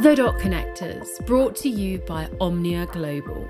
The Dot Connectors, brought to you by Omnia Global.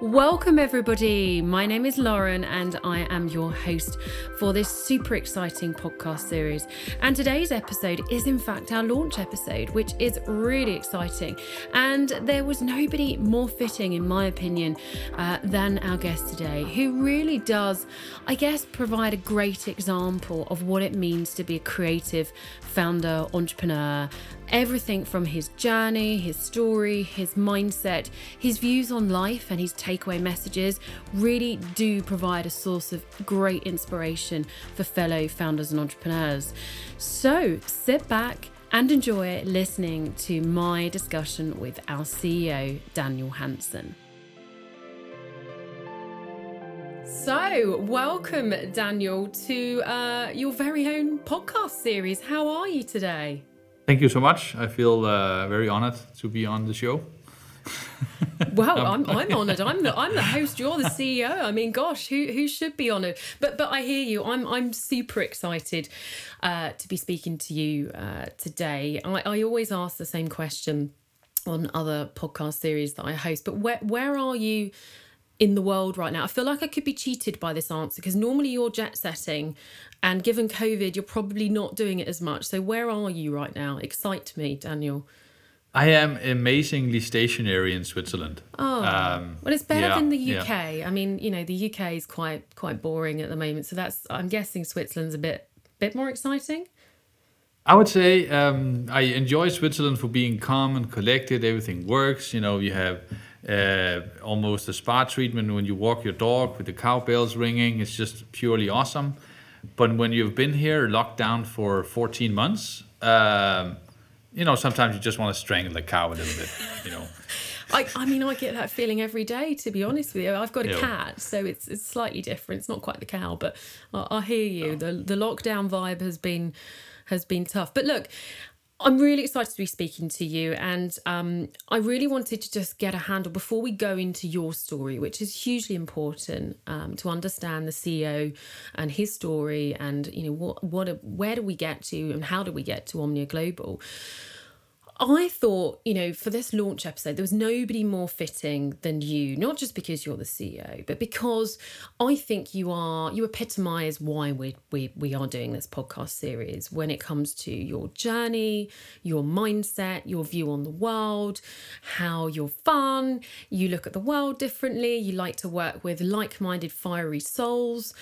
Welcome, everybody. My name is Lauren, and I am your host for this super exciting podcast series. And today's episode is, in fact, our launch episode, which is really exciting. And there was nobody more fitting, in my opinion, uh, than our guest today, who really does, I guess, provide a great example of what it means to be a creative founder, entrepreneur, everything from his journey, his story, his mindset, his views on life, and his takeaway messages really do provide a source of great inspiration for fellow founders and entrepreneurs. So sit back and enjoy listening to my discussion with our CEO, Daniel Hansen. So, welcome, Daniel, to uh, your very own podcast series. How are you today? Thank you so much. I feel uh, very honored to be on the show. well, I'm, I'm honoured. I'm the I'm the host. You're the CEO. I mean, gosh, who who should be honoured? But but I hear you. I'm I'm super excited uh, to be speaking to you uh, today. I, I always ask the same question on other podcast series that I host. But where where are you? in the world right now? I feel like I could be cheated by this answer because normally you're jet setting and given COVID, you're probably not doing it as much. So where are you right now? Excite me, Daniel. I am amazingly stationary in Switzerland. Oh, um, well, it's better yeah, than the UK. Yeah. I mean, you know, the UK is quite quite boring at the moment. So that's I'm guessing Switzerland's a bit bit more exciting. I would say um, I enjoy Switzerland for being calm and collected. Everything works. You know, you have uh, almost a spa treatment when you walk your dog with the cowbells ringing. It's just purely awesome. But when you've been here locked down for 14 months, um, you know, sometimes you just want to strangle a cow a little bit, you know. I, I mean, I get that feeling every day. To be honest with you, I've got a yeah. cat, so it's it's slightly different. It's not quite the cow, but I, I hear you. Oh. The the lockdown vibe has been has been tough. But look, I'm really excited to be speaking to you, and um, I really wanted to just get a handle before we go into your story, which is hugely important um, to understand the CEO and his story, and you know what what where do we get to, and how do we get to Omnia Global. I thought, you know, for this launch episode, there was nobody more fitting than you, not just because you're the CEO, but because I think you are, you epitomize why we, we, we are doing this podcast series when it comes to your journey, your mindset, your view on the world, how you're fun, you look at the world differently, you like to work with like minded, fiery souls.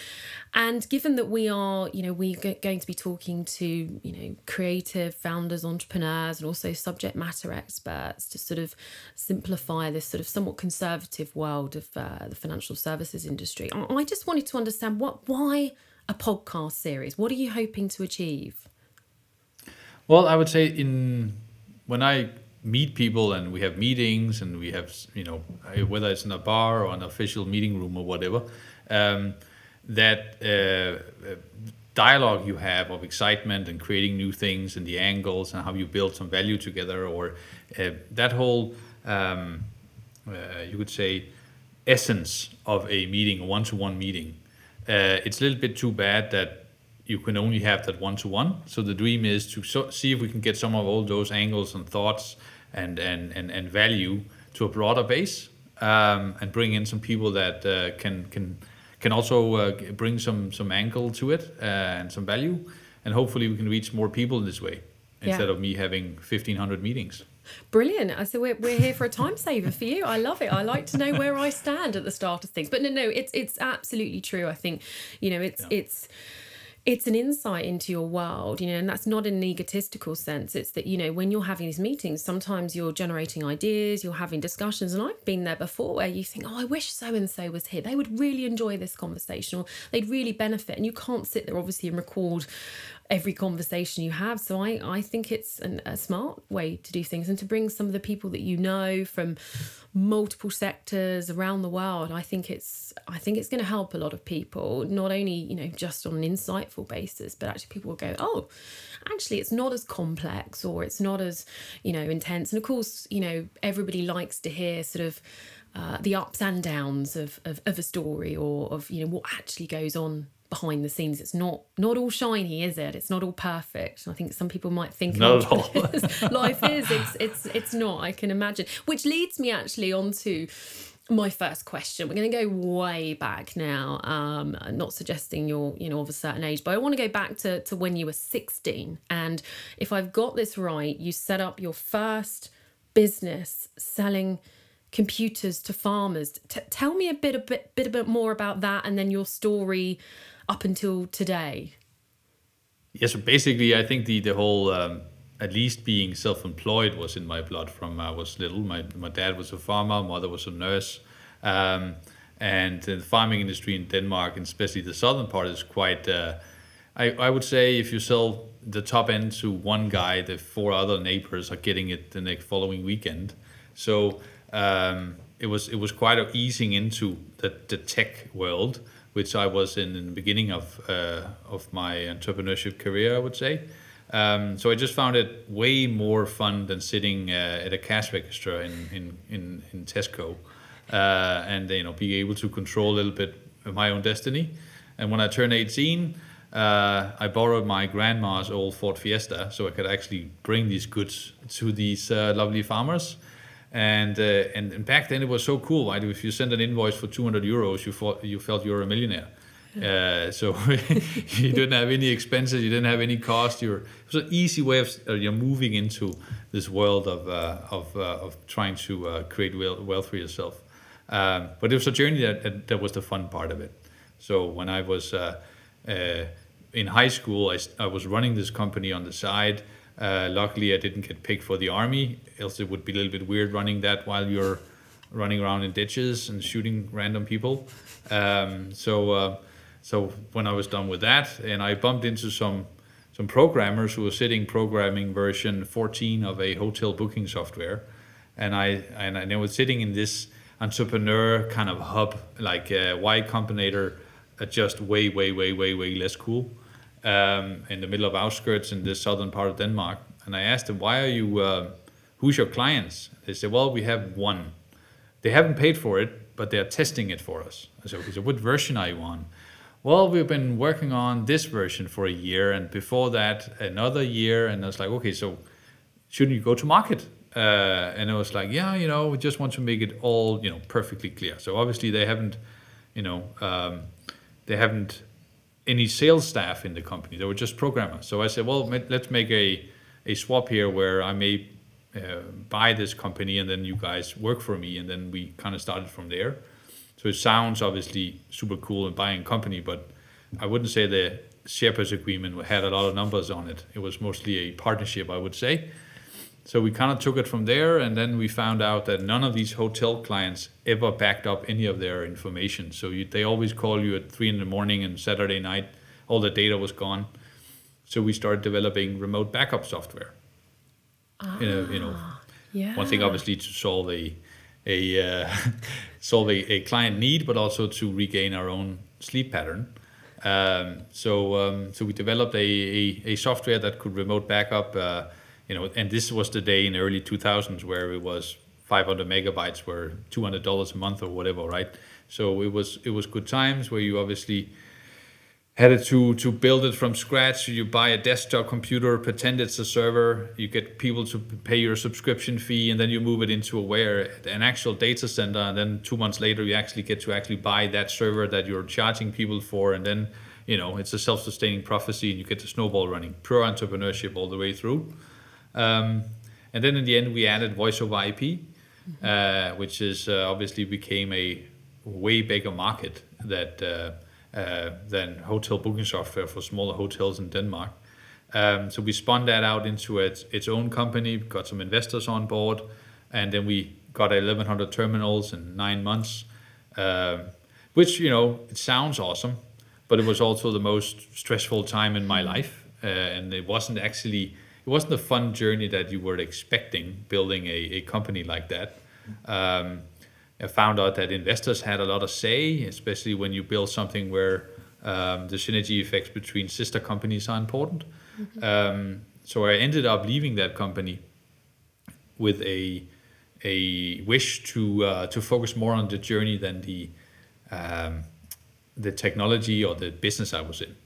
And given that we are, you know, we're going to be talking to, you know, creative founders, entrepreneurs, and also subject matter experts to sort of simplify this sort of somewhat conservative world of uh, the financial services industry. I just wanted to understand what why a podcast series. What are you hoping to achieve? Well, I would say in when I meet people and we have meetings and we have you know whether it's in a bar or an official meeting room or whatever. Um, that uh, dialogue you have of excitement and creating new things and the angles and how you build some value together or uh, that whole um, uh, you could say essence of a meeting a one-to-one meeting uh, it's a little bit too bad that you can only have that one-to-one. So the dream is to so- see if we can get some of all those angles and thoughts and and and, and value to a broader base um, and bring in some people that uh, can can can also uh, bring some some angle to it uh, and some value, and hopefully we can reach more people in this way instead yeah. of me having 1500 meetings. Brilliant. So we're, we're here for a time saver for you. I love it. I like to know where I stand at the start of things. But no, no, it's it's absolutely true. I think, you know, it's yeah. it's it's an insight into your world, you know, and that's not in an egotistical sense. It's that, you know, when you're having these meetings, sometimes you're generating ideas, you're having discussions. And I've been there before where you think, oh, I wish so and so was here. They would really enjoy this conversation or they'd really benefit. And you can't sit there, obviously, and record every conversation you have. So I, I think it's an, a smart way to do things and to bring some of the people that you know from multiple sectors around the world. I think it's I think it's going to help a lot of people, not only you know just on an insightful basis, but actually people will go, oh, actually it's not as complex or it's not as you know intense. And of course, you know everybody likes to hear sort of. Uh, the ups and downs of, of, of a story or of you know what actually goes on behind the scenes. It's not not all shiny, is it? It's not all perfect. I think some people might think not at all. life is. It's it's it's not. I can imagine. Which leads me actually onto my first question. We're going to go way back now. Um, not suggesting you're, you know, of a certain age, but I want to go back to, to when you were 16. And if I've got this right, you set up your first business selling computers to farmers. T- tell me a bit, a bit, bit, a bit more about that, and then your story up until today. Yeah, so basically, I think the the whole um, at least being self-employed was in my blood from I was little. My my dad was a farmer, mother was a nurse, um, and the farming industry in Denmark, and especially the southern part, is quite. Uh, I I would say if you sell the top end to one guy, the four other neighbors are getting it the next following weekend. So um, it was it was quite easing into the, the tech world, which I was in, in the beginning of uh, of my entrepreneurship career, I would say. Um, so I just found it way more fun than sitting uh, at a cash register in in in, in Tesco, uh, and you know being able to control a little bit my own destiny. And when I turned 18, uh, I borrowed my grandma's old Ford Fiesta so I could actually bring these goods to these uh, lovely farmers. And, uh, and and back then it was so cool. Right? If you sent an invoice for 200 euros, you thought you felt you were a millionaire. Uh, so you didn't have any expenses, you didn't have any cost. You're it was an easy way of uh, you're moving into this world of uh, of uh, of trying to uh, create wealth for yourself. Um, but it was a journey that, that, that was the fun part of it. So when I was uh, in high school, I, I was running this company on the side. Luckily, I didn't get picked for the army, else it would be a little bit weird running that while you're running around in ditches and shooting random people. Um, so so when I was done with that, and I bumped into some some programmers who were sitting programming version 14 of a hotel booking software, and I and I was sitting in this entrepreneur kind of hub like uh, Y Combinator, uh, just way way way way way less cool, um, in the middle of outskirts in the southern part of Denmark. And I asked them, why are you? Uh, who's your clients? They said, well, we have one. They haven't paid for it, but they are testing it for us. I said, okay, so what version are you on? well, we've been working on this version for a year, and before that, another year. And I was like, okay, so shouldn't you go to market? Uh, and I was like, yeah, you know, we just want to make it all, you know, perfectly clear. So obviously they haven't, you know, um, they haven't any sales staff in the company. They were just programmers. So I said, well, let's make a, a swap here where I may uh, buy this company and then you guys work for me. And then we kind of started from there. So it sounds obviously super cool and buying company, but I wouldn't say the share agreement had a lot of numbers on it. It was mostly a partnership, I would say. So we kind of took it from there, and then we found out that none of these hotel clients ever backed up any of their information. So you, they always call you at three in the morning and Saturday night, all the data was gone. So we started developing remote backup software. Ah, you know, you know, yeah. one thing obviously to solve a a uh, solve a, a, client need, but also to regain our own sleep pattern. Um, so um, so we developed a, a, a, software that could remote backup. Uh, you know, and this was the day in early 2000s where it was 500 megabytes were 200 dollars a month or whatever, right? So it was it was good times where you obviously had to to build it from scratch. You buy a desktop computer, pretend it's a server. You get people to pay your subscription fee, and then you move it into a where an actual data center. And then two months later, you actually get to actually buy that server that you're charging people for, and then you know it's a self-sustaining prophecy, and you get the snowball running. Pure entrepreneurship all the way through. Um, and then in the end, we added voice over IP, mm-hmm. uh, which is uh, obviously became a way bigger market that uh, uh, than hotel booking software for smaller hotels in Denmark. Um, so we spun that out into its, its own company, got some investors on board, and then we got 1,100 terminals in nine months, uh, which, you know, it sounds awesome, but it was also the most stressful time in my life. Uh, and it wasn't actually, it wasn't a fun journey that you were expecting building a, a company like that. Um, I found out that investors had a lot of say, especially when you build something where um, the synergy effects between sister companies are important. Mm-hmm. Um, so I ended up leaving that company with a a wish to uh, to focus more on the journey than the um, the technology or the business I was in.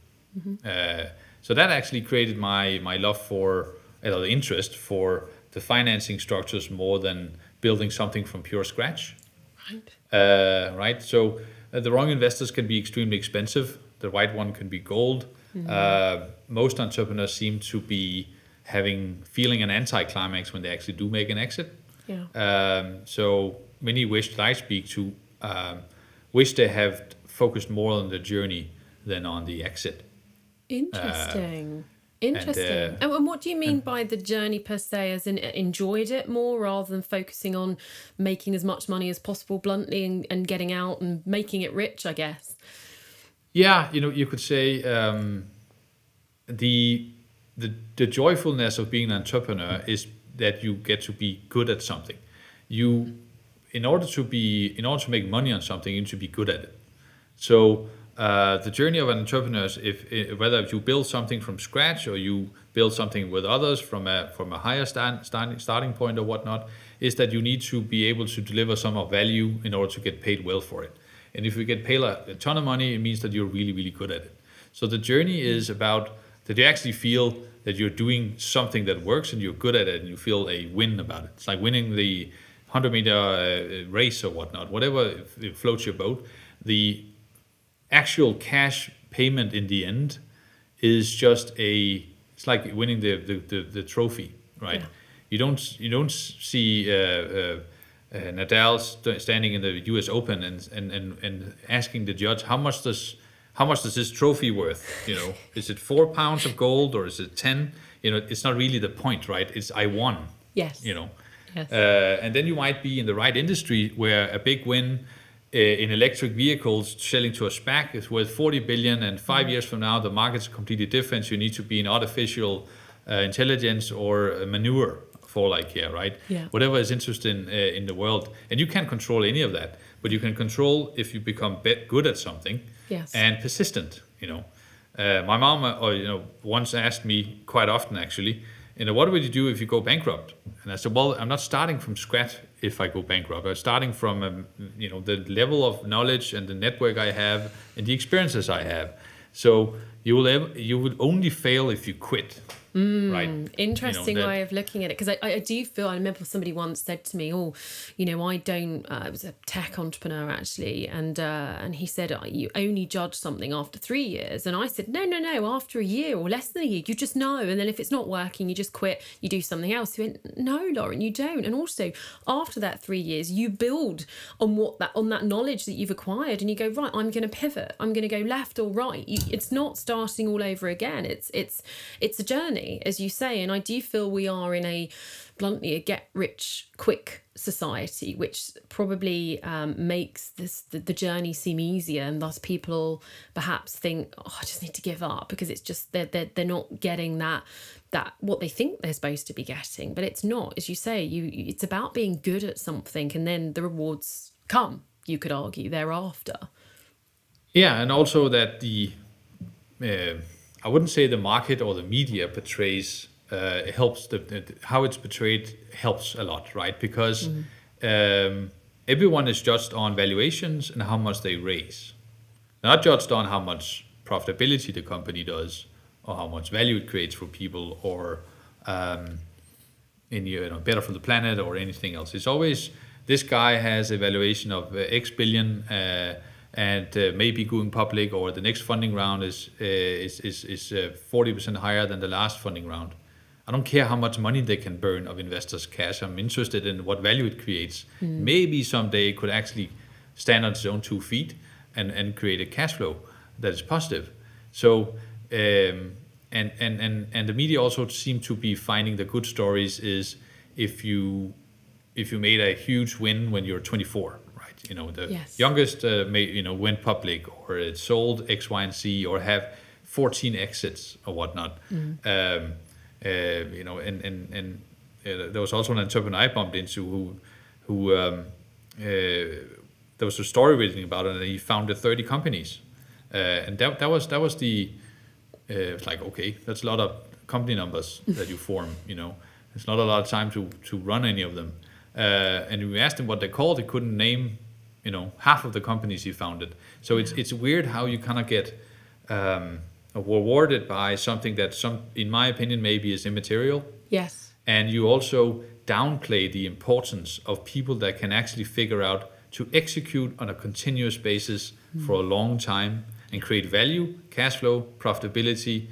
Uh, so that actually created my my love for uh, the interest for the financing structures more than building something from pure scratch. Right. Uh, right. So uh, the wrong investors can be extremely expensive. The right one can be gold. Uh, most entrepreneurs seem to be having feeling an anticlimax when they actually do make an exit. Yeah. Um, so many wish that I speak to um, wish they have focused more on the journey than on the exit. Interesting. Interesting. uh, And, and what do you mean by the journey per se? As in, uh, enjoyed it more rather than focusing on making as much money as possible bluntly and, and getting out and making it rich, I guess. Yeah, you know, you could say um, the, the the joyfulness of being an entrepreneur is that you get to be good at something. You, in order to be, in order to make money on something, you need to be good at it. So uh, the journey of an entrepreneur is if, if whether you build something from scratch or you build something with others from a from a higher stand, starting starting point or whatnot, is that you need to be able to deliver some of value in order to get paid well for it. And if you get paid a, a ton of money, it means that you're really really good at it. So the journey is about that you actually feel that you're doing something that works and you're good at it and you feel a win about it. It's like winning the 100 meter uh, race or whatnot, whatever floats your boat. The actual cash payment in the end is just a it's like winning the the, the, the trophy right Yeah. you don't you don't see uh, uh, uh, Nadal st- standing in the U.S. Open and, and, and, and asking the judge how much does how much does this trophy worth you know is it four pounds of gold or is it ten you know it's not really the point right it's I won Yes. you know Yes. uh, and then you might be in the right industry where a big win in electric vehicles selling to a SPAC is worth 40 billion, and 5 years from now the market's completely different. You need to be in artificial uh, intelligence or uh, manure for I care, right? Yeah. Whatever is interesting uh, in the world, and you can't control any of that, but you can control if you become be- good at something Yes. and persistent. You know, uh, my mom, uh, or you know, once asked me quite often actually, you know, what would you do if you go bankrupt? And I said, well, I'm not starting from scratch if I go bankrupt. I'm starting from, um, you know, the level of knowledge and the network I have and the experiences I have. So you will ev- you will only fail if you quit, right? Interesting that- way of looking at it because I, I do feel I remember somebody once said to me, "Oh, you know, I don't." Uh, it was a tech entrepreneur actually, and uh, and he said, "Oh, "You only judge something after three years," and I said, "No, no, no. After a year or less than a year, you just know, and then if it's not working, you just quit. You do something else." He went, "No, Lauren, you don't." And also, after that three years, you build on what that on that knowledge that you've acquired, and you go, "Right, I'm going to pivot. I'm going to go left or right." You, it's not starting all over again. It's it's it's a journey, as you say, and I do feel we are in a bluntly a get rich quick society, which probably um, makes this the, the journey seem easier, and thus people perhaps think, "Oh, I just need to give up," because it's just they're they're, they're not getting that that what they think they're supposed to be getting, but it's not. As you say, you it's about being good at something, and then the rewards come. You could argue thereafter. Yeah, and also that the, uh, I wouldn't say the market or the media portrays uh, helps the, the how it's portrayed helps a lot, right? Because um, everyone is judged on valuations and how much they raise, not judged on how much profitability the company does or how much value it creates for people or um, in you know better for the planet or anything else. It's always this guy has a valuation of uh, X billion uh, and uh, maybe going public or the next funding round is uh, is is is forty percent higher than the last funding round. I don't care how much money they can burn of investors' cash. I'm interested in what value it creates. Maybe someday it could actually stand on its own two feet and, and create a cash flow that is positive. So um, and, and, and, and the media also seem to be finding the good stories is if you if you made a huge win when you're 24 right you know the Yes. youngest uh, may, you know went public or it sold x y and z or have 14 exits or whatnot. Um, uh, you know and and, and uh, there was also an entrepreneur I bumped into who who um, uh, there was a story written about it and he founded 30 companies. Uh, and that, that was that was the uh, it's like okay that's a lot of company numbers that you form you know. It's not a lot of time to to run any of them. Uh, and we asked him what they called. He couldn't name you know half of the companies he founded. So it's it's weird how you kind of get um, rewarded by something that some, in my opinion, maybe is immaterial. Yes. And you also downplay the importance of people that can actually figure out to execute on a continuous basis mm. for a long time and create value, cash flow, profitability,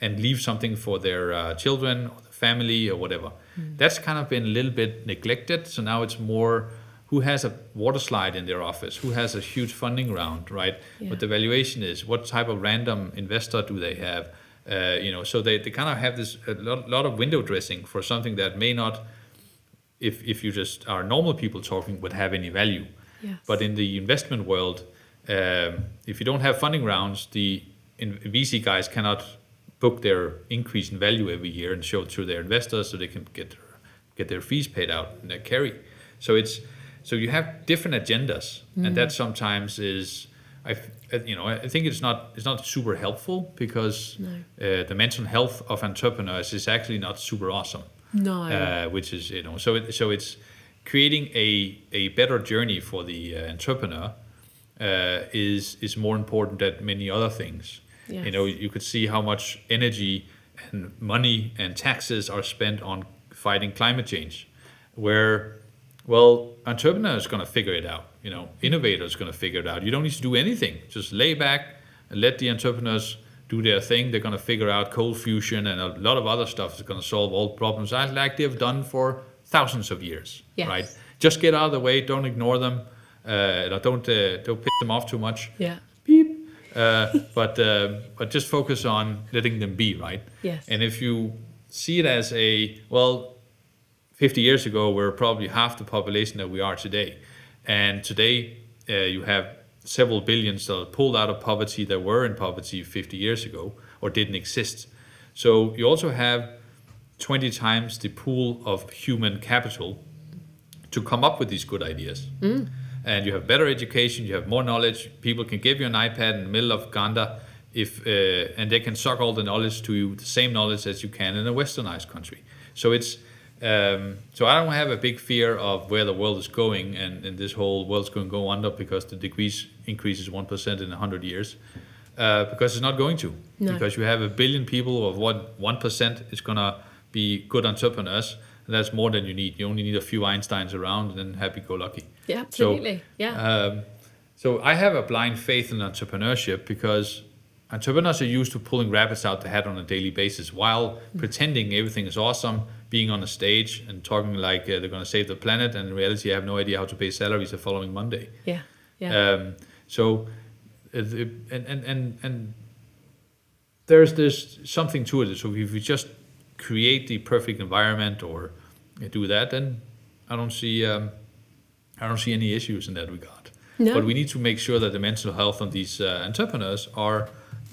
and leave something for their uh, children or the family or whatever. Mm. That's kind of been a little bit neglected. So now it's more who has a water slide in their office, who has a huge funding round, right? Yeah. What the valuation is, what type of random investor do they have? Uh, you know, so they, they kind of have this a lot, lot of window dressing for something that may not, if if you just are normal people talking, would have any value. Yes. But in the investment world, um, if you don't have funding rounds, the VC guys cannot book their increase in value every year and show it to their investors so they can get their, get their fees paid out and their carry. So it's so you have different agendas, mm. and that sometimes is, I, you know, I think it's not it's not super helpful because no. uh, the mental health of entrepreneurs is actually not super awesome. No, uh, which is you know, so it, so it's creating a a better journey for the uh, entrepreneur uh, is is more important than many other things. Yes. You know, you could see how much energy and money and taxes are spent on fighting climate change, where well, entrepreneur is going to figure it out. You know, innovator is going to figure it out. You don't need to do anything. Just lay back and let the entrepreneurs do their thing. They're going to figure out cold fusion and a lot of other stuff is going to solve all problems, like they've done for thousands of years. Yes. Right? Just get out of the way. Don't ignore them. Uh, don't uh, don't piss them off too much. Yeah. Beep. Uh, but uh, but just focus on letting them be right. Yes. And if you see it as a well, 50 years ago, we are probably half the population that we are today. And today, uh, you have several billions that are pulled out of poverty that were in poverty 50 years ago or didn't exist. So you also have 20 times the pool of human capital to come up with these good ideas. Mm. And you have better education, you have more knowledge. People can give you an iPad in the middle of Uganda, if uh, and they can suck all the knowledge to you, the same knowledge as you can in a westernized country. So it's um, so I don't have a big fear of where the world is going, and, and this whole world's going to go under because the decrease increases one percent in hundred years, uh, because it's not going to. No. Because you have a billion people of what one percent is going to be good entrepreneurs, and that's more than you need. You only need a few Einsteins around, and then happy-go-lucky. Yeah, absolutely. So, yeah. Um, so I have a blind faith in entrepreneurship because entrepreneurs are used to pulling rabbits out the hat on a daily basis while mm. pretending everything is awesome being on a stage and talking like uh, they're going to save the planet, and in reality, I have no idea how to pay salaries the following Monday. Yeah, yeah. Um, so, uh, and and and and there's there's something to it. So if we just create the perfect environment or do that, then I don't see um, I don't see any issues in that regard. No. But we need to make sure that the mental health of these uh, entrepreneurs are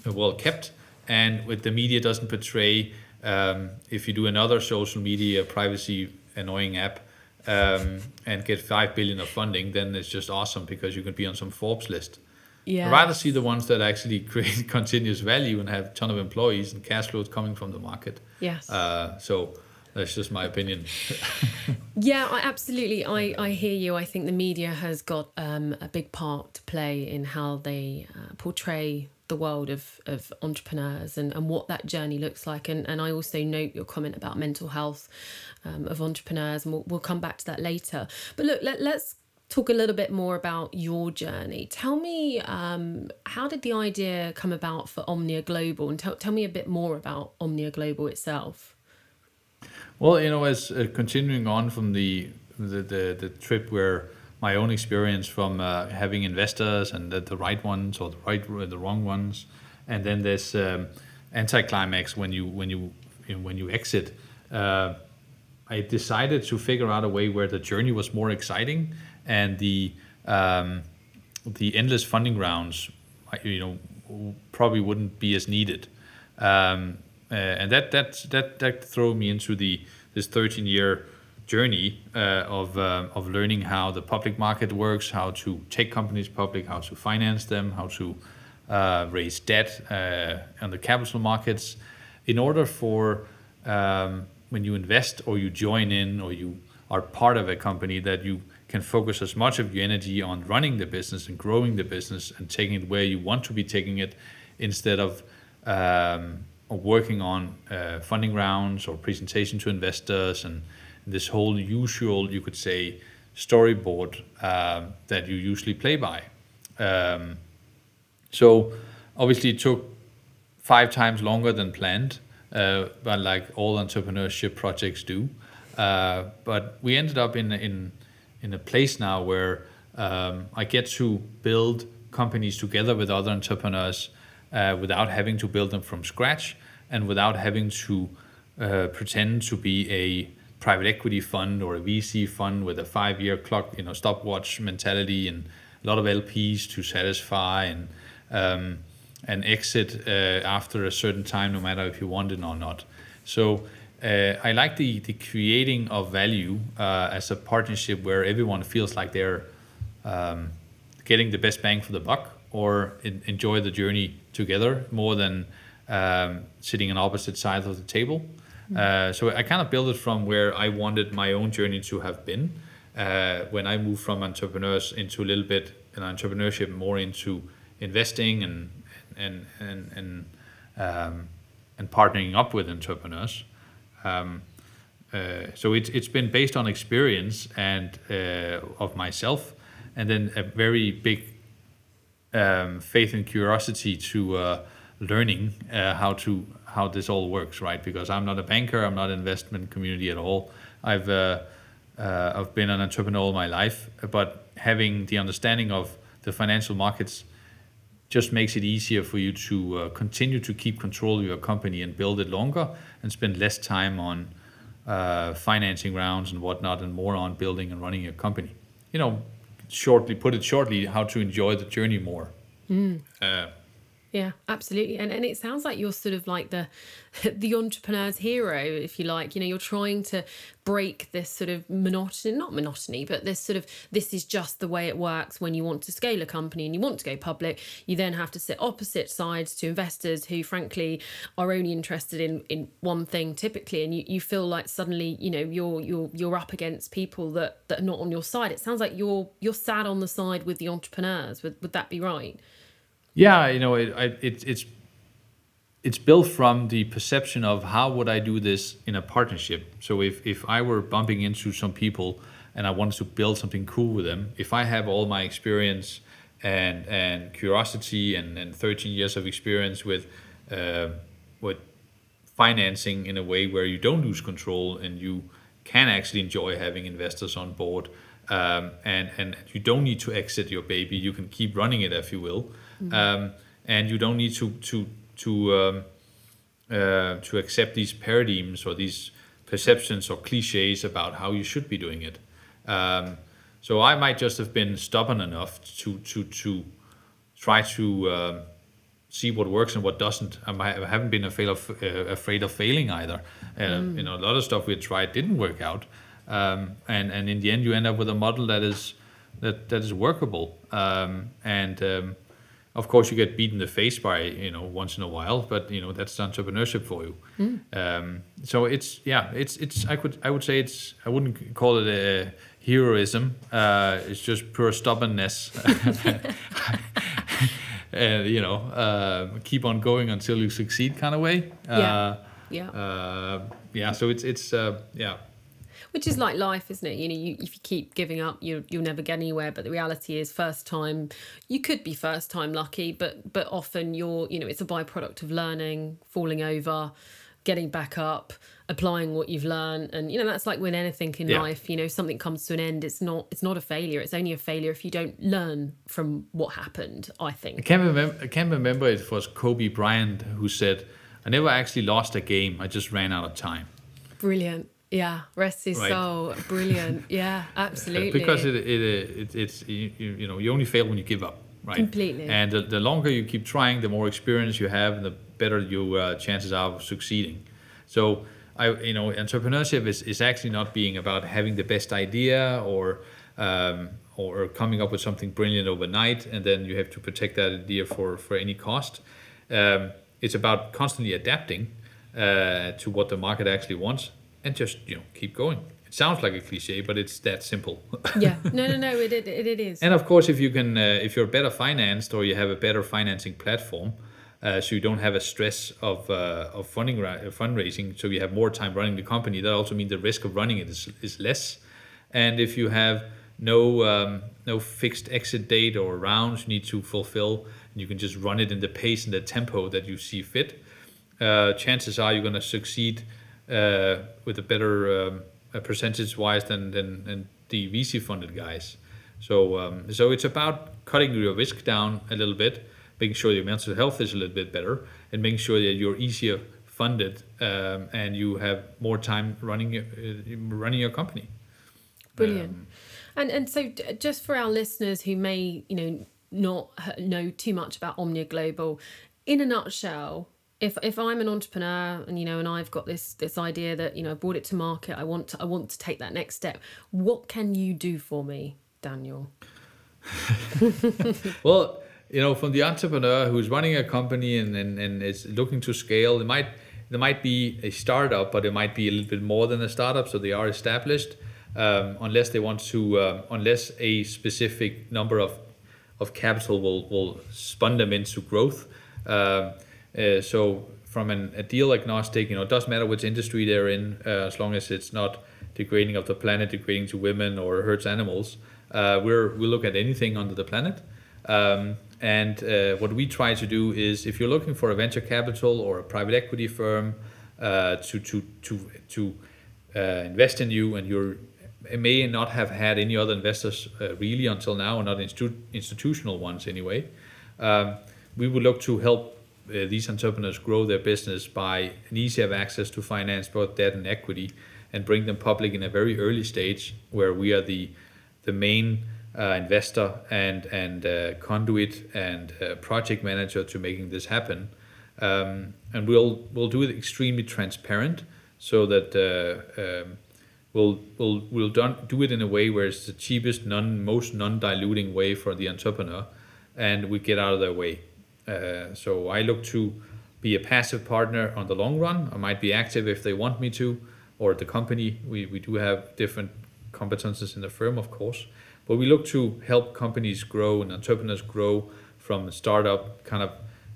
well kept, and with the media doesn't portray um, if you do another social media privacy annoying app um, and get five billion of funding, then it's just awesome because you can be on some Forbes list. Yeah. I'd rather see the ones that actually create continuous value and have a ton of employees and cash flows coming from the market. Yes. Uh, so that's just my opinion. yeah, I, absolutely. I, I hear you. I think the media has got um, a big part to play in how they uh, portray the world of, of entrepreneurs and, and what that journey looks like. And, and I also note your comment about mental health um, of entrepreneurs, and we'll, we'll come back to that later. But look, let, let's talk a little bit more about your journey. Tell me, um, how did the idea come about for Omnia Global? And tell, tell me a bit more about Omnia Global itself. Well, you know, as uh, continuing on from the, the, the, the trip where my own experience from uh, having investors and the, the, right ones or the right the wrong ones, and then there's um, anticlimax when you when you, when you exit. Uh, I decided to figure out a way where the journey was more exciting and the um, the endless funding rounds, you know, probably wouldn't be as needed. Um, uh, and that that that that threw me into the this 13 year journey uh, of, uh, of learning how the public market works, how to take companies public, how to finance them, how to uh, raise debt uh, on the capital markets. In order for um, when you invest or you join in or you are part of a company that you can focus as much of your energy on running the business and growing the business and taking it where you want to be taking it instead of um, working on uh, funding rounds or presentation to investors and this whole usual, you could say, storyboard uh, that you usually play by. Um, so obviously it took five times longer than planned, uh, but like all entrepreneurship projects do. Uh, but we ended up in in in a place now where um, I get to build companies together with other entrepreneurs uh, without having to build them from scratch and without having to uh, pretend to be a private equity fund or a VC fund with a five-year clock, you know, stopwatch mentality and a lot of LPs to satisfy and um, and exit uh, after a certain time, no matter if you want it or not. So uh, I like the the creating of value uh, as a partnership where everyone feels like they're um, getting the best bang for the buck or in, enjoy the journey together more than um, sitting on opposite sides of the table. Uh, so I kind of built it from where I wanted my own journey to have been. Uh, when I moved from entrepreneurs into a little bit in entrepreneurship, more into investing and and and and um, and partnering up with entrepreneurs. Um, uh, so it's it's been based on experience and uh, of myself, and then a very big um, faith and curiosity to uh, learning how to how this all works, right? Because I'm not a banker, I'm not investment community at all. I've uh, uh, I've been an entrepreneur all my life, but having the understanding of the financial markets just makes it easier for you to uh, continue to keep control of your company and build it longer and spend less time on uh, financing rounds and whatnot and more on building and running your company. You know, shortly put it shortly, how to enjoy the journey more. Mm. Uh, yeah, absolutely. And and it sounds like you're sort of like the the entrepreneur's hero, if you like. You know, you're trying to break this sort of monotony, not monotony, but this sort of this is just the way it works when you want to scale a company and you want to go public. You then have to sit opposite sides to investors who frankly are only interested in in one thing typically and you, you feel like suddenly, you know, you're you're you're up against people that, that are not on your side. It sounds like you're you're sad on the side with the entrepreneurs. Would would that be right? Yeah, you know, it, it it's it's built from the perception of how would I do this in a partnership. So if if I were bumping into some people and I wanted to build something cool with them, if I have all my experience and and curiosity and, and 13 years of experience with uh, with financing in a way where you don't lose control and you can actually enjoy having investors on board um, and and you don't need to exit your baby you can keep running it if you will mm-hmm. um, and you don't need to to to um, uh, to accept these paradigms or these perceptions or cliches about how you should be doing it. Um, so I might just have been stubborn enough to to to try to uh, see what works and what doesn't. I haven't been afraid of uh, afraid of failing either. Mm. You know, a lot of stuff we tried didn't work out, um, and and in the end, you end up with a model that is that that is workable. Um, and um, of course you get beaten in the face by you know once in a while but you know that's entrepreneurship for you. Mm. um, so it's yeah it's it's i could i would say it's i wouldn't call it a heroism uh, it's just pure stubbornness. And you know uh, keep on going until you succeed kind of way. Yeah. Uh, yeah. uh, yeah so it's it's uh, yeah which is like life, isn't it? You know, you, if you keep giving up, you you'll never get anywhere. But the reality is, first time, you could be first time lucky, but but often you're, you know, it's a byproduct of learning, falling over, getting back up, applying what you've learned, and you know that's like with anything in yeah. life. You know, something comes to an end. It's not it's not a failure. It's only a failure if you don't learn from what happened. I think. I can't remember. I can't remember. It was Kobe Bryant who said, "I never actually lost a game. I just ran out of time." Brilliant. Yeah, rest is right. soul. Brilliant. Yeah, absolutely. because it, it, it it's you, you know you only fail when you give up, right? Completely. And the, the longer you keep trying, the more experience you have, and the better your uh, chances are of succeeding. So I you know entrepreneurship is, is actually not being about having the best idea or um, or coming up with something brilliant overnight, and then you have to protect that idea for for any cost. Um, it's about constantly adapting uh, to what the market actually wants and just you know keep going it sounds like a cliche, but it's that simple. yeah, no, no, no, it, it, it is. And of course, if you can, uh, if you're better financed or you have a better financing platform, uh, so you don't have a stress of uh, of funding uh, fundraising, so you have more time running the company. That also means the risk of running it is, is less. And if you have no um, no fixed exit date or rounds you need to fulfill, and you can just run it in the pace and the tempo that you see fit, uh, chances are you're going to succeed with a better um, percentage wise than, than than the VC funded guys. So um, so it's about cutting your risk down a little bit making sure your mental health is a little bit better, and making sure that you're easier funded um, and you have more time running your, uh, running your company. Brilliant. Um, and and so just for our listeners who may you know not know too much about Omnia Global, in a nutshell, if if I'm an entrepreneur and you know and I've got this this idea that you know I brought it to market, I want to I want to take that next step. What can you do for me, Daniel? well, you know, from the entrepreneur who's running a company and, and, and is looking to scale, it might there might be a startup, but it might be a little bit more than a startup, so they are established. Um, unless they want to, uh, unless a specific number of of capital will will spun them into growth. Um, uh, so from an, a deal agnostic, you know, it doesn't matter which industry they're in, uh, as long as it's not degrading of the planet, degrading to women or hurts animals. Uh, we're we look at anything under the planet. Um, and uh, what we try to do is, if you're looking for a venture capital or a private equity firm uh, to to to to uh, invest in you, and you may not have had any other investors really until now, or not institu- institutional ones anyway, um, we would look to help uh, these entrepreneurs grow their business by an easy have access to finance, both debt and equity, and bring them public in a very early stage where we are the the main uh, investor and and uh, conduit and uh, project manager to making this happen. Um, and we'll we'll do it extremely transparent so that um, we'll we'll we'll do it in a way where it's the cheapest, non most non-diluting way for the entrepreneur, and we get out of their way. Uh, so I look to be a passive partner on the long run. I might be active if they want me to, or the company. We we do have different competences in the firm, of course. But we look to help companies grow and entrepreneurs grow from startup kind of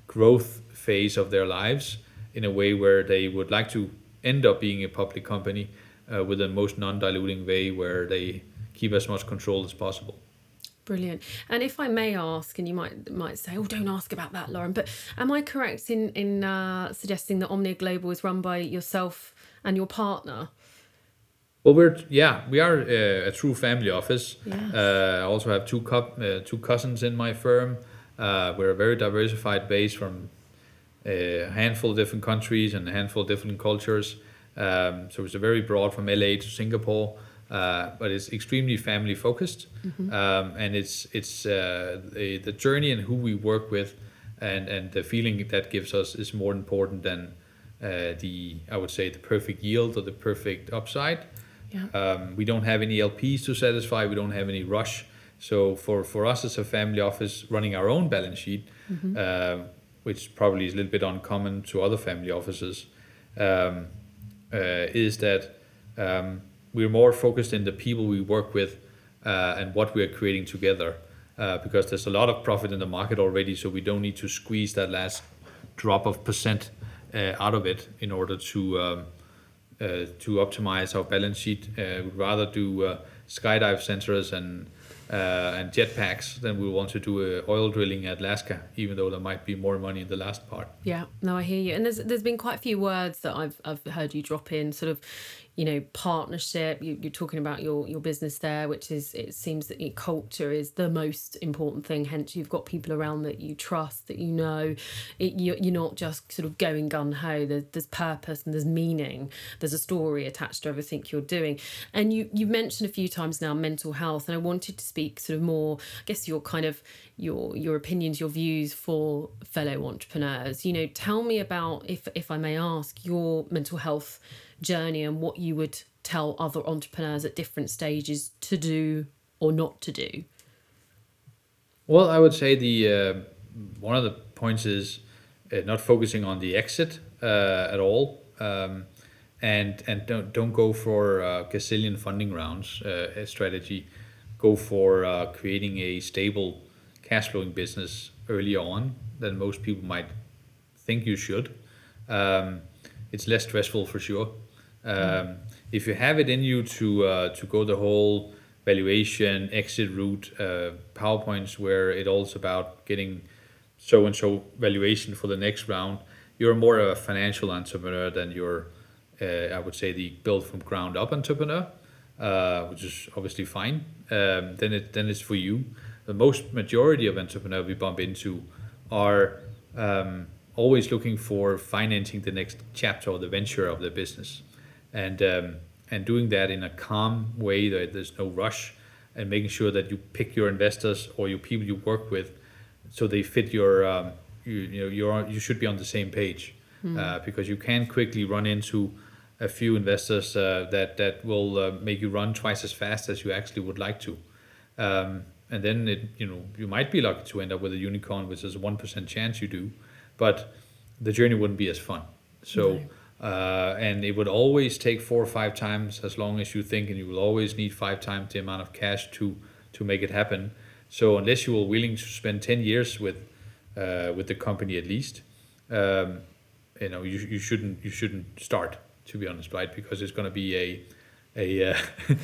growth phase of their lives in a way where they would like to end up being a public company uh, with the most non-diluting way where they keep as much control as possible. Brilliant. And if I may ask, and you might might say, "Oh, don't ask about that, Lauren," but am I correct in in uh, suggesting that Omnia Global is run by yourself and your partner? Well, we're yeah, we are uh, a true family office. Yes. Uh, I also have two co- uh, two cousins in my firm. Uh, we're a very diversified base from a handful of different countries and a handful of different cultures. Um, so it's a very broad from LA to Singapore, uh, but it's extremely family focused. Mm-hmm. Um, and it's it's uh, the, the journey and who we work with, and and the feeling that gives us is more important than the I would say the perfect yield or the perfect upside. Yeah. Um, we don't have any LPs to satisfy. We don't have any rush. So for, for us as a family office running our own balance sheet, mm-hmm. uh, which probably is a little bit uncommon to other family offices, um, uh, is that um, we're more focused in the people we work with uh, and what we're creating together. Uh, because there's a lot of profit in the market already, so we don't need to squeeze that last drop of percent uh, out of it in order to um, uh, to optimize our balance sheet. Uh, we'd rather do uh, skydive centers and and jetpacks than we want to do oil drilling at Alaska, even though there might be more money in the last part. Yeah, no, I hear you. And there's there's been quite a few words that I've I've heard you drop in, sort of you know partnership. You, you're talking about your your business there which is it seems that culture is the most important thing. Hence you've got people around that you trust that you know. It, you, you're not just sort of going gun-ho there's, there's purpose and there's meaning. There's a story attached to everything you're doing. And you you mentioned a few times now mental health and i wanted to speak sort of more i guess your kind of your your opinions your views for fellow entrepreneurs. You know tell me about if if i may ask your mental health journey and what you would tell other entrepreneurs at different stages to do or not to do? Well, I would say the uh, one of the points is uh, not focusing on the exit uh, at all, um, and and don't don't go for uh, gazillion funding rounds uh, strategy. Go for uh, creating a stable cash flowing business early on than most people might think you should. Um, it's less stressful for sure. Um, if you have it in you to uh, to go the whole valuation exit route uh, powerpoints where it all's about getting so and so valuation for the next round you're more of a financial entrepreneur than you're uh, i would say the build from ground up entrepreneur uh, which is obviously fine. Um, then it then it's for you. The most majority of entrepreneurs we bump into are um, always looking for financing the next chapter of the venture of their business and um, and doing that in a calm way that there's no rush and making sure that you pick your investors or your people you work with so they fit your um, you, you know you're you should be on the same page. Mm. uh, because you can quickly run into a few investors uh, that that will uh, make you run twice as fast as you actually would like to. Um, and then it you know you might be lucky to end up with a unicorn which is a 1% chance you do but the journey wouldn't be as fun. So right uh, and it would always take four or five times as long as you think, and you will always need five times the amount of cash to to make it happen. So unless you are willing to spend ten years with uh, with the company at least, um, you know you, you shouldn't you shouldn't start to be honest, right? Because it's going to be a a, uh,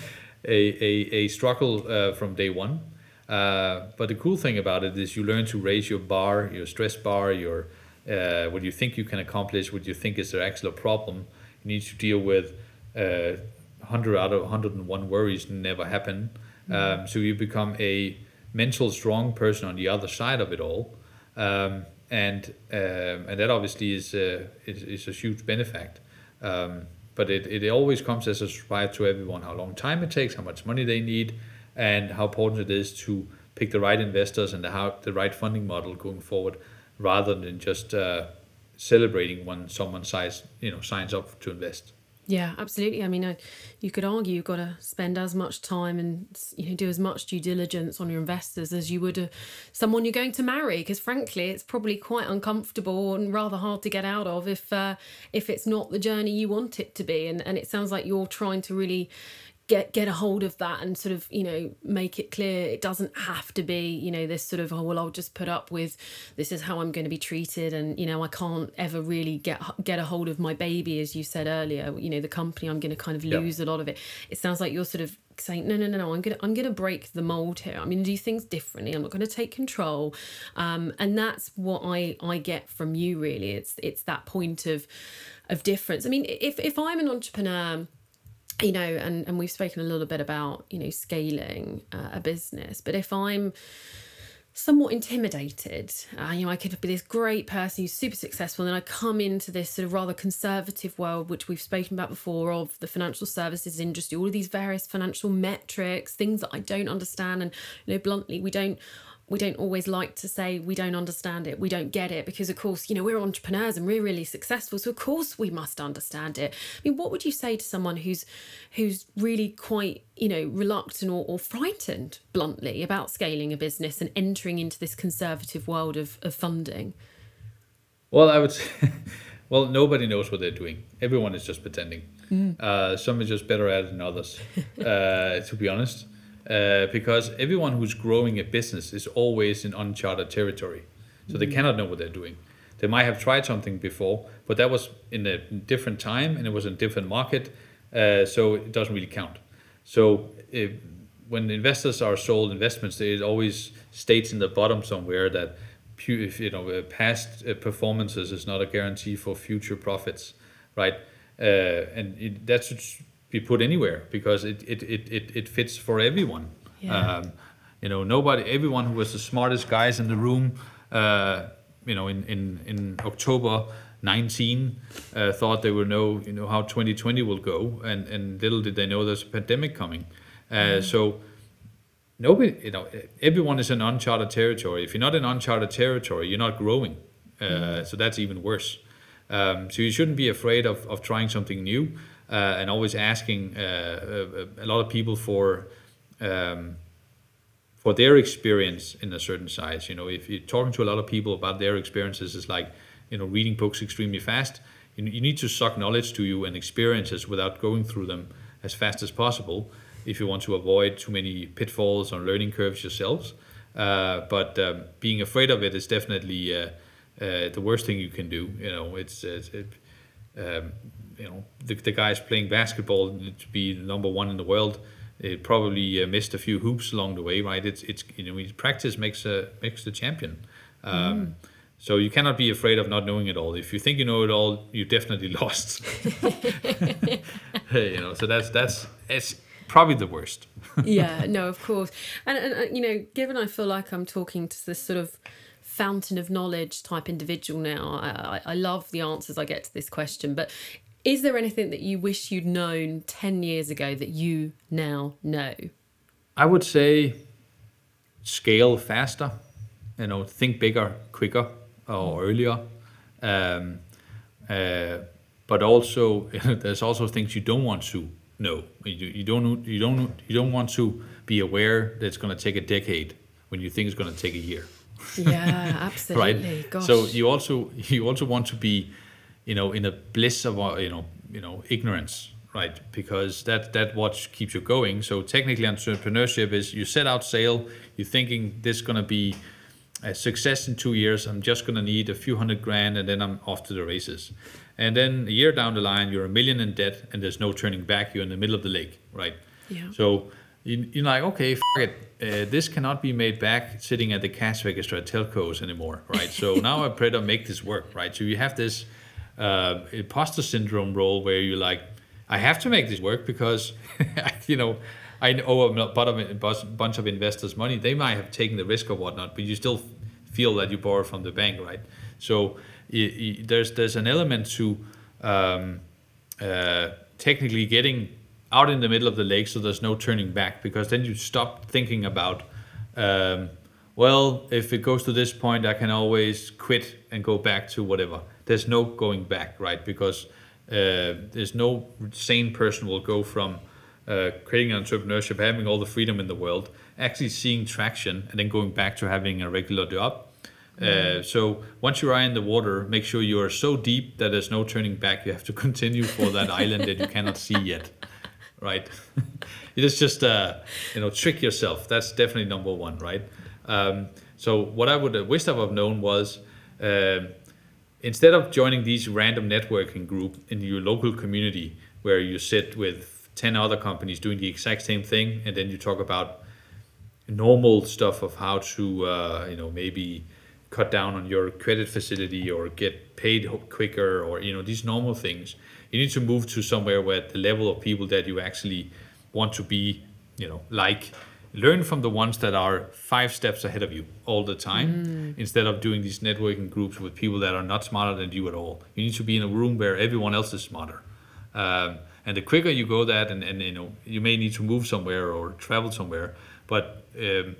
a a a struggle uh, from day one. Uh, but the cool thing about it is you learn to raise your bar, your stress bar, your uh, what you think you can accomplish, what you think is actually a problem. You need to deal with uh, 100 out of 101 worries never happen. Mm-hmm. Um, so you become a mental strong person on the other side of it all. Um, and um, and that obviously is, uh, is, is a huge benefit. Um, but it, it always comes as a surprise to everyone how long time it takes, how much money they need, and how important it is to pick the right investors and the, how, the right funding model going forward rather than just uh, celebrating when someone signs you know signs up to invest. Yeah, absolutely. I mean, I, you could argue you've got to spend as much time and you know do as much due diligence on your investors as you would a, someone you're going to marry. Because frankly, it's probably quite uncomfortable and rather hard to get out of if uh, if it's not the journey you want it to be. And and it sounds like you're trying to really get get a hold of that and sort of you know make it clear. It doesn't have to be you know this sort of oh well I'll just put up with this is how I'm going to be treated and you know I can't ever really get get a hold of my baby as you said earlier you know the company I'm going to kind of lose a lot of it. It sounds like you're sort of saying no no no no I'm gonna I'm gonna break the mold here. I'm gonna do things differently. I'm not gonna take control. Um, and that's what I I get from you really. It's it's that point of of difference. I mean if if I'm an entrepreneur you know, and, and we've spoken a little bit about, you know, scaling uh, a business. But if I'm somewhat intimidated, uh, you know, I could be this great person who's super successful, and then I come into this sort of rather conservative world, which we've spoken about before, of the financial services industry, all of these various financial metrics, things that I don't understand. And, you know, bluntly, we don't we don't always like to say we don't understand it, we don't get it, because of course, you know, we're entrepreneurs and we're really successful, so of course we must understand it. I mean, what would you say to someone who's who's really quite, you know, reluctant or, or frightened, bluntly, about scaling a business and entering into this conservative world of, of funding? Well, I would say, well, nobody knows what they're doing. Everyone is just pretending. Mm. Uh, some are just better at it than others, uh, to be honest uh, because everyone who's growing a business is always in uncharted territory. So mm-hmm. they cannot know what they're doing. They might have tried something before, but that was in a different time and it was in a different market, uh, so it doesn't really count. So if, when investors are sold investments, it always states in the bottom somewhere that you know uh, past uh, performances is not a guarantee for future profits, right? Uh, and it, that's be put anywhere because it it, it, it, it fits for everyone. Yeah. Um, you know, nobody, everyone who was the smartest guys in the room, uh, you know, in, in, in October 19, uh, thought they would know, you know, how 2020 will go, and, and little did they know there's a pandemic coming. Uh, mm. So nobody, you know, everyone is in uncharted territory. If you're not in uncharted territory, you're not growing. Uh, mm. So that's even worse. Um, so you shouldn't be afraid of, of trying something new uh, and always asking uh, a, a, lot of people for um, for their experience in a certain size. You know, if you're talking to a lot of people about their experiences, it's like you know reading books extremely fast. you, you need to suck knowledge to you and experiences without going through them as fast as possible if you want to avoid too many pitfalls or learning curves yourselves. Uh, but um, being afraid of it is definitely uh, uh, the worst thing you can do. You know, it's, it's it, um, you know the, the guys playing basketball to be number one in the world. It probably uh, missed a few hoops along the way, right? It's it's you know practice makes a makes the champion. Um, mm. So you cannot be afraid of not knowing it all. If you think you know it all, you definitely lost. you know, so that's that's it's probably the worst. yeah, no, of course, and, and uh, you know, given I feel like I'm talking to this sort of fountain of knowledge type individual now, I, I love the answers I get to this question. But is there anything that you wish you'd known ten years ago that you now know? I would say scale faster. You know, think bigger, quicker or earlier. Um, uh, but also, there's also things you don't want to know. You, you don't you don't you don't want to be aware that it's going to take a decade when you think it's going to take a year. Yeah, absolutely. right. Gosh. So you also you also want to be, you know, in a bliss of uh, you know you know ignorance, right? Because that that what keeps you going. So technically, entrepreneurship is you set out sail. You're thinking this is going to be a success in two years. I'm just going to need a few hundred grand and then I'm off to the races. And then a year down the line, you're a million in debt and there's no turning back. You're in the middle of the lake, right? Yeah. So you, you're like, okay, f- it. Uh, this cannot be made back sitting at the cash register at Tesco's anymore, right? So now I better make this work, right? So you have this uh, imposter syndrome role where you're like, I have to make this work because, you know, I owe a bunch of investors money. They might have taken the risk or whatnot, but you still feel that you borrow from the bank, right? So there's there's an element to um, uh, technically getting out in the middle of the lake, so there's no turning back, because then you stop thinking about. Um, well, if it goes to this point, I can always quit and go back to whatever. There's no going back, right? Because uh, there's no sane person will go from uh, creating entrepreneurship, having all the freedom in the world, actually seeing traction, and then going back to having a regular job. Uh, mm. so once you are in the water, make sure you are so deep that there's no turning back. You have to continue for that island that you cannot see yet, right? it is just uh, you know trick yourself. That's definitely number one, right? Um, so what I would uh, wish I would have known was. Uh, instead of joining these random networking group in your local community where you sit with 10 other companies doing the exact same thing and then you talk about normal stuff of how to uh, you know maybe cut down on your credit facility or get paid quicker or you know these normal things you need to move to somewhere where the level of people that you actually want to be you know like learn from the ones that are five steps ahead of you all the time mm. instead of doing these networking groups with people that are not smarter than you at all you need to be in a room where everyone else is smarter um, and the quicker you go that and, and you know you may need to move somewhere or travel somewhere but um,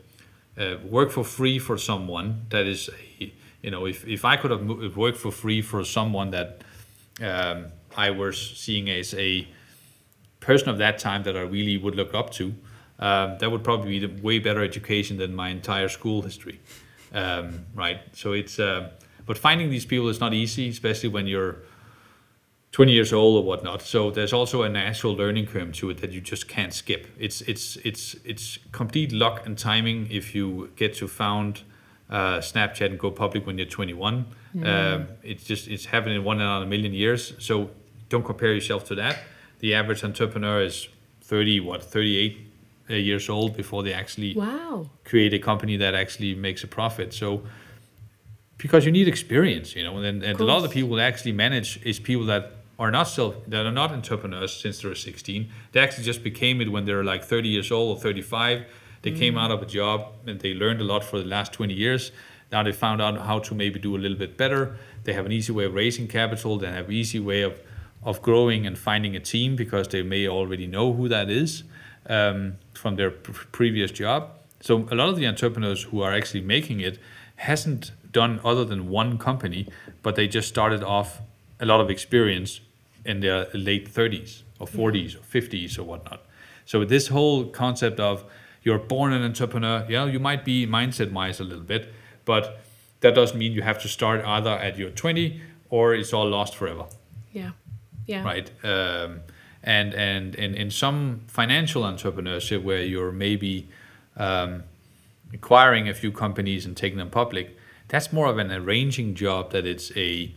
uh, work for free for someone that is you know if, if i could have worked for free for someone that um, i was seeing as a person of that time that i really would look up to um, that would probably be the way better education than my entire school history um, right so it's uh, but finding these people is not easy especially when you're 20 years old or whatnot. So there's also a natural learning curve to it that you just can't skip. It's it's it's it's complete luck and timing if you get to found uh, Snapchat and go public when you're 21. Mm. Um, it's just it's happening one in a million years. So don't compare yourself to that. The average entrepreneur is 30 what 38 uh, years old before they actually wow. create a company that actually makes a profit. So because you need experience, you know, and, and a lot of the people that actually manage is people that are not still that are not entrepreneurs since they're 16. They actually just became it when they're like 30 years old or 35. They mm. came out of a job and they learned a lot for the last 20 years. Now they found out how to maybe do a little bit better. They have an easy way of raising capital. They have an easy way of of growing and finding a team because they may already know who that is um, from their previous job. So a lot of the entrepreneurs who are actually making it hasn't done other than one company, but they just started off a lot of experience in their late 30s or 40s or 50s or whatnot. So this whole concept of you're born an entrepreneur, yeah, you might be mindset wise a little bit, but that doesn't mean you have to start either at your 20 or it's all lost forever. Yeah. Yeah. Right. Um, and and and in some financial entrepreneurship where you're maybe um, acquiring a few companies and taking them public, that's more of an arranging job that it's a,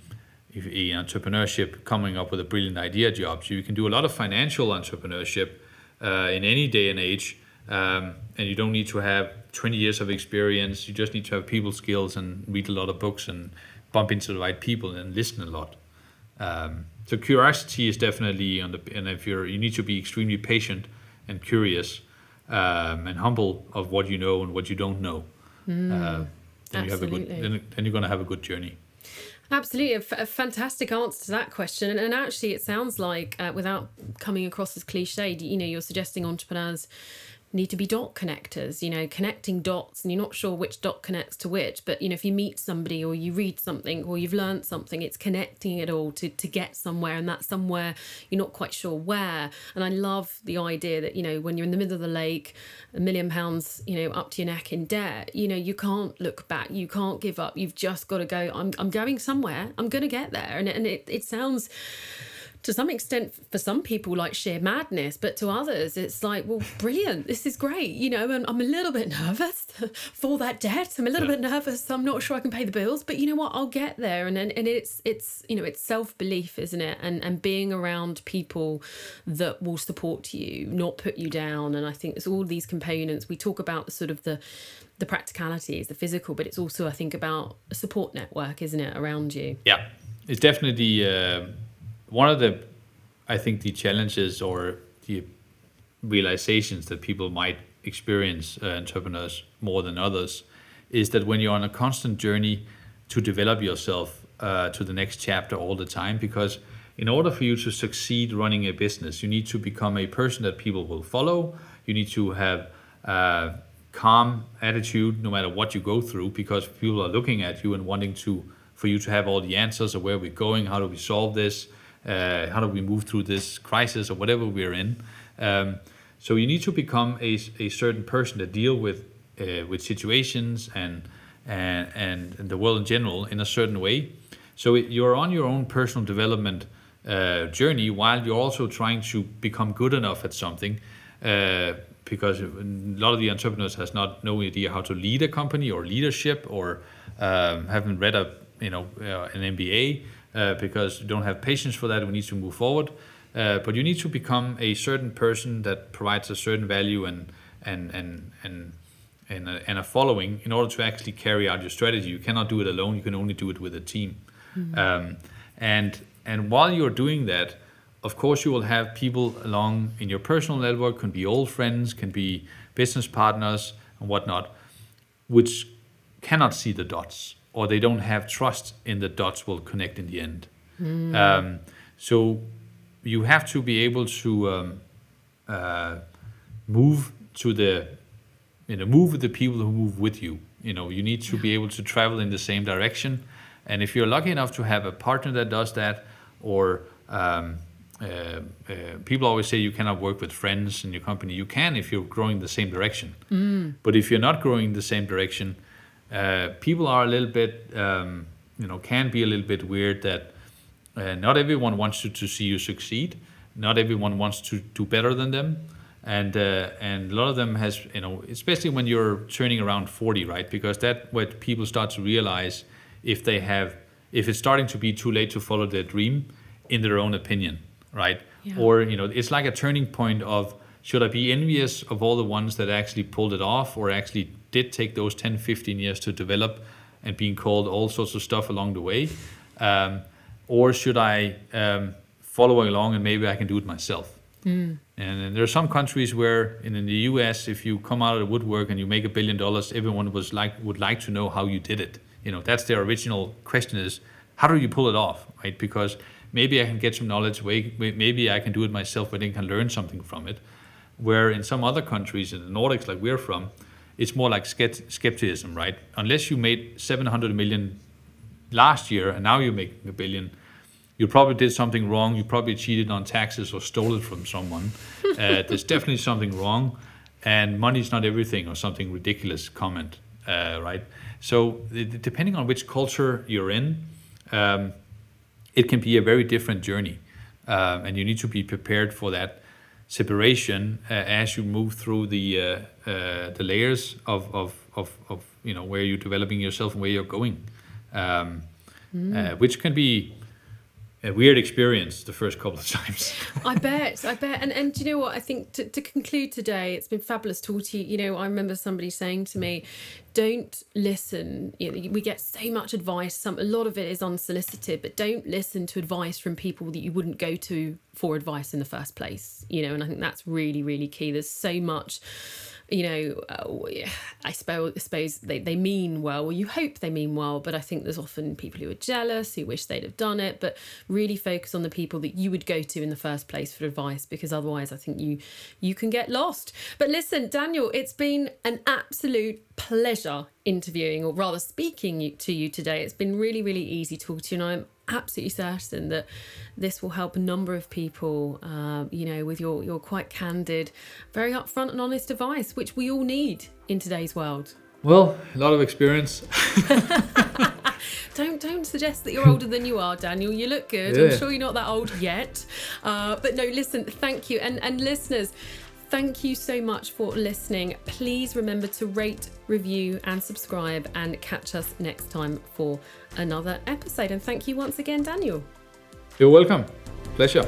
a entrepreneurship coming up with a brilliant idea job. So you can do a lot of financial entrepreneurship uh, in any day and age, um, and you don't need to have 20 years of experience. You just need to have people skills and read a lot of books and bump into the right people and listen a lot. Um, so curiosity is definitely on the and if you're you need to be extremely patient and curious um, and humble of what you know and what you don't know. Mm, uh, then you have a good then, then you're going to have a good journey. Absolutely, a, f- a fantastic answer to that question. And, and actually, it sounds like, uh, without coming across as cliched, you know, you're suggesting entrepreneurs need to be dot connectors, you know, connecting dots, and you're not sure which dot connects to which. But, you know, if you meet somebody or you read something or you've learned something, it's connecting it all to, to get somewhere, and that's somewhere you're not quite sure where. And I love the idea that, you know, when you're in the middle of the lake, a million pounds, you know, up to your neck in debt, you know, you can't look back, you can't give up. You've just got to go, I'm, I'm going somewhere, I'm going to get there. And, and it, it sounds to some extent for some people like sheer madness but to others it's like well brilliant this is great you know and i'm a little bit nervous for that debt. I'm a little yeah. bit nervous i'm not sure i can pay the bills but you know what i'll get there. And and, and it's it's you know it's self-belief isn't it? And and being around people that will support you not put you down. And i think it's all these components. We talk about sort of the the practicalities the physical but it's also i think about a support network isn't it around you? Yeah it's definitely uh one of the, I think, the challenges or the realizations that people might experience uh, entrepreneurs more than others is that when you're on a constant journey to develop yourself uh, to the next chapter all the time, because in order for you to succeed running a business, you need to become a person that people will follow. You need to have a uh, calm attitude no matter what you go through, because people are looking at you and wanting to for you to have all the answers of where we're going, how do we solve this, uh, how do we move through this crisis or whatever we're in? Um, so you need to become a, a certain person to deal with uh, with situations and, and and the world in general in a certain way. So it, you're on your own personal development uh, journey while you're also trying to become good enough at something. Uh, because a lot of the entrepreneurs has not no idea how to lead a company or leadership or um, haven't read a you know uh, an MBA uh, because you don't have patience for that. We need to move forward. Uh, but you need to become a certain person that provides a certain value and and and and and a, and a following in order to actually carry out your strategy. You cannot do it alone. You can only do it with a team. Mm-hmm. Um, and and while you're doing that, of course, you will have people along in your personal network. Can be old friends, can be business partners and whatnot, which cannot see the dots or they don't have trust in the dots will connect in the end. Mm. Um, so you have to be able to um, uh, move to the, you know, move with the people who move with you. You know, you need to yeah. be able to travel in the same direction. And if you're lucky enough to have a partner that does that, or um, uh, uh, people always say you cannot work with friends in your company. You can if you're growing the same direction. Mm. But if you're not growing the same direction, uh, people are a little bit, um, you know, can be a little bit weird that uh, not everyone wants to, to see you succeed. Not everyone wants to do better than them. And uh, and a lot of them has you know especially when you're turning around 40 right because that what people start to realize if they have if it's starting to be too late to follow their dream in their own opinion right yeah. or you know it's like a turning point of should I be envious of all the ones that actually pulled it off or actually did take those 10, 15 years to develop and being called all sorts of stuff along the way? Um, or should I um, follow along and maybe I can do it myself? Mm. And, and, there are some countries where, in, in, the U.S., if you come out of the woodwork and you make a billion dollars, everyone was like would like to know how you did it. You know, that's their original question: is how do you pull it off, right? Because maybe I can get some knowledge, maybe I can do it myself, but then can learn something from it. Where in some other countries, in the Nordics, like we're from, it's more like skepticism, right? Unless you made 700 million last year and now you're making a billion, you probably did something wrong. You probably cheated on taxes or stole it from someone. uh, there's definitely something wrong, and money is not everything, or something ridiculous comment, uh, right? So depending on which culture you're in, um, it can be a very different journey, um, and you need to be prepared for that separation uh, as you move through the uh, uh, the layers of, of, of, of you know where you're developing yourself and where you're going, um, mm. which can be a weird experience the first couple of times. I bet, I bet. And and do you know what? I think to, to conclude today, it's been fabulous talking to you. You know, I remember somebody saying to me, don't listen. You know, we get so much advice. Some a lot of it is unsolicited, but don't listen to advice from people that you wouldn't go to for advice in the first place. You know, and I think that's really, really key. There's so much you know, uh, I suppose, they, they mean well, or you hope they mean well, but I think there's often people who are jealous, who wish they'd have done it, but really focus on the people that you would go to in the first place for advice, because otherwise I think you you can get lost. But listen, Daniel, it's been an absolute pleasure interviewing, or rather speaking to you today. It's been really, really easy talking to you, and I'm absolutely certain that this will help a number of people, uh, you know, with your, your quite candid, very upfront and honest advice, which we all need in today's world. Well, a lot of experience. don't don't suggest that you're older than you are, Daniel. You look good. Yeah. I'm sure you're not that old yet. Uh, but no, listen, thank you. And and listeners, Thank you so much for listening. Please remember to rate, review, and subscribe, and catch us next time for another episode. And thank you once again, Daniel. You're welcome. Pleasure.